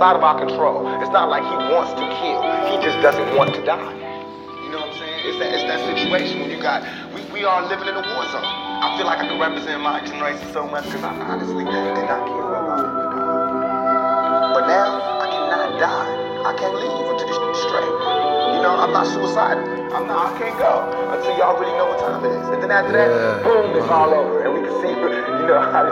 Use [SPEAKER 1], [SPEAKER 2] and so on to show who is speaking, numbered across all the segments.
[SPEAKER 1] out of our control. It's not like he wants to kill. He just doesn't want to die. You know what I'm saying? It's that, it's that situation when you got, we, we are living in a war zone. I feel like I can represent my generation so much because I honestly did not care about it. But now, I cannot die. I can't leave until this is straight. You know, I'm not suicidal. I'm not, I can't go until y'all really know what time it is. And then after that,
[SPEAKER 2] Yeah.
[SPEAKER 1] boom, it's all over. And we can see, you know, how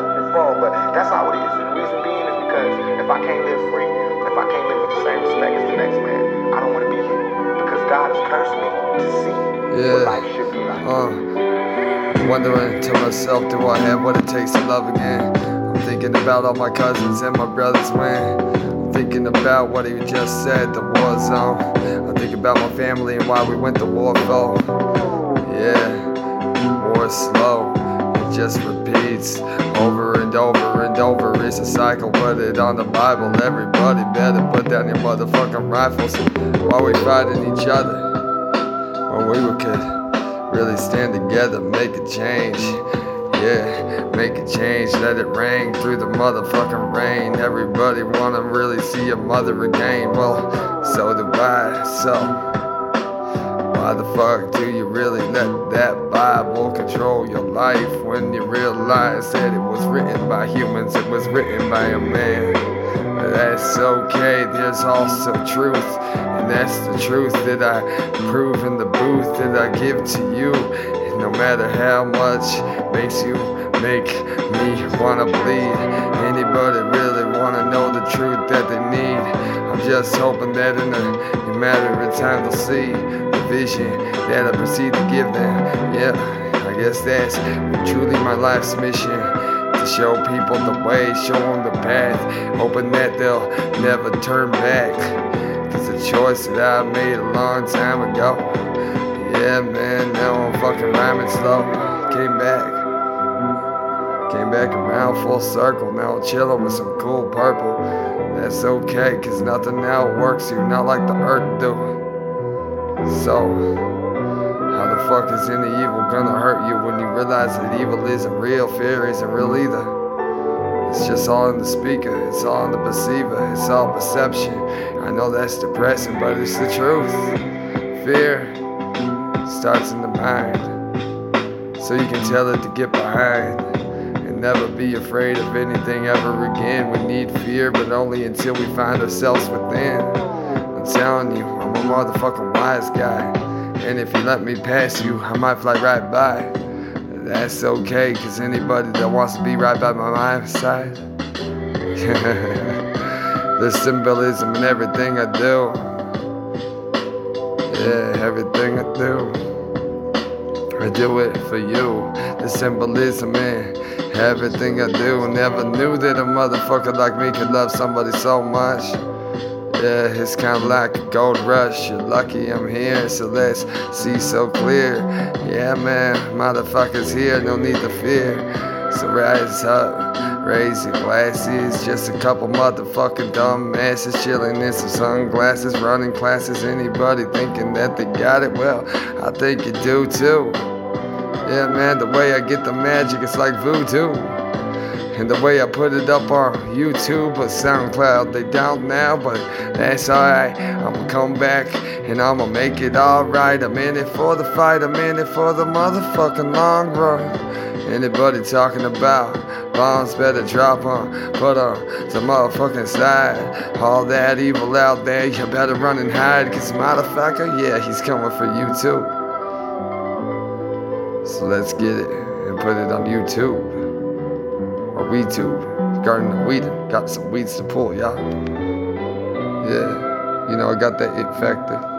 [SPEAKER 2] Yeah.
[SPEAKER 1] what life should be like.
[SPEAKER 2] Uh, wondering to myself, do I have what it takes to love again? I'm thinking about all my cousins and my brothers when I'm thinking about what he just said, the war zone. I think about my family and why we went to war for. Yeah, war is slow. It just repeats over and over and over. It's a cycle. Put it on the Bible. Everybody better put down your motherfucking rifles while we fighting each other when we could really stand together, make a change. Yeah, make a change, let it rain through the motherfucking rain. Everybody wanna really see a mother again. Well, so do I. So, why the fuck do you really let that Bible control your life when you realize that it was written by humans, it was written by a man? That's okay, there's also truth, and that's the truth that I prove in the booth that I give to you. And no matter how much makes you make me wanna bleed, anybody really wanna know the truth that they need. I'm just hoping that in a, a matter of time they'll see the vision that I proceed to give them. Yeah, I guess that's truly my life's mission show people the way, show them the path, hoping that they'll never turn back. Cause the choice that I made a long time ago, yeah, man, now I'm fucking rhyming slow. Came back, came back around full circle. Now I'm chilling with some cool purple. That's okay, cause nothing now works you, not like the earth do. So, how the fuck is any evil gonna hurt you when you realize that evil isn't real? Fear isn't real either. It's just all in the speaker, it's all in the perceiver, it's all perception. I know that's depressing, but it's the truth. Fear starts in the mind, so you can tell it to get behind. And never be afraid of anything ever again. We need fear, but only until we find ourselves within. I'm telling you, I'm a motherfucking wise guy. And if you let me pass you, I might fly right by. That's okay, cause anybody that wants to be right by my side. the symbolism in everything I do. Yeah, everything I do. I do it for you. The symbolism in everything I do. Never knew that a motherfucker like me could love somebody so much. Yeah, it's kinda like a gold rush. You're lucky I'm here, so let's see so clear. Yeah, man, motherfuckers here, no need to fear. So rise up, raise your glasses. Just a couple motherfucking dumb asses chilling in some sunglasses, running classes. Anybody thinking that they got it? Well, I think you do too. Yeah, man, the way I get the magic, it's like voodoo. And the way I put it up on YouTube or SoundCloud, they down now, but that's alright. I'ma come back and I'ma make it alright. I'm in it for the fight, I'm in it for the motherfucking long run. Anybody talking about bombs better drop on, put on the motherfucking side. All that evil out there, you better run and hide, cause motherfucker, yeah, he's coming for you too. So let's get it and put it on YouTube or weed tube. Garden of Weedon. Got some weeds to pull, y'all. Yeah. You know, I got that it factor.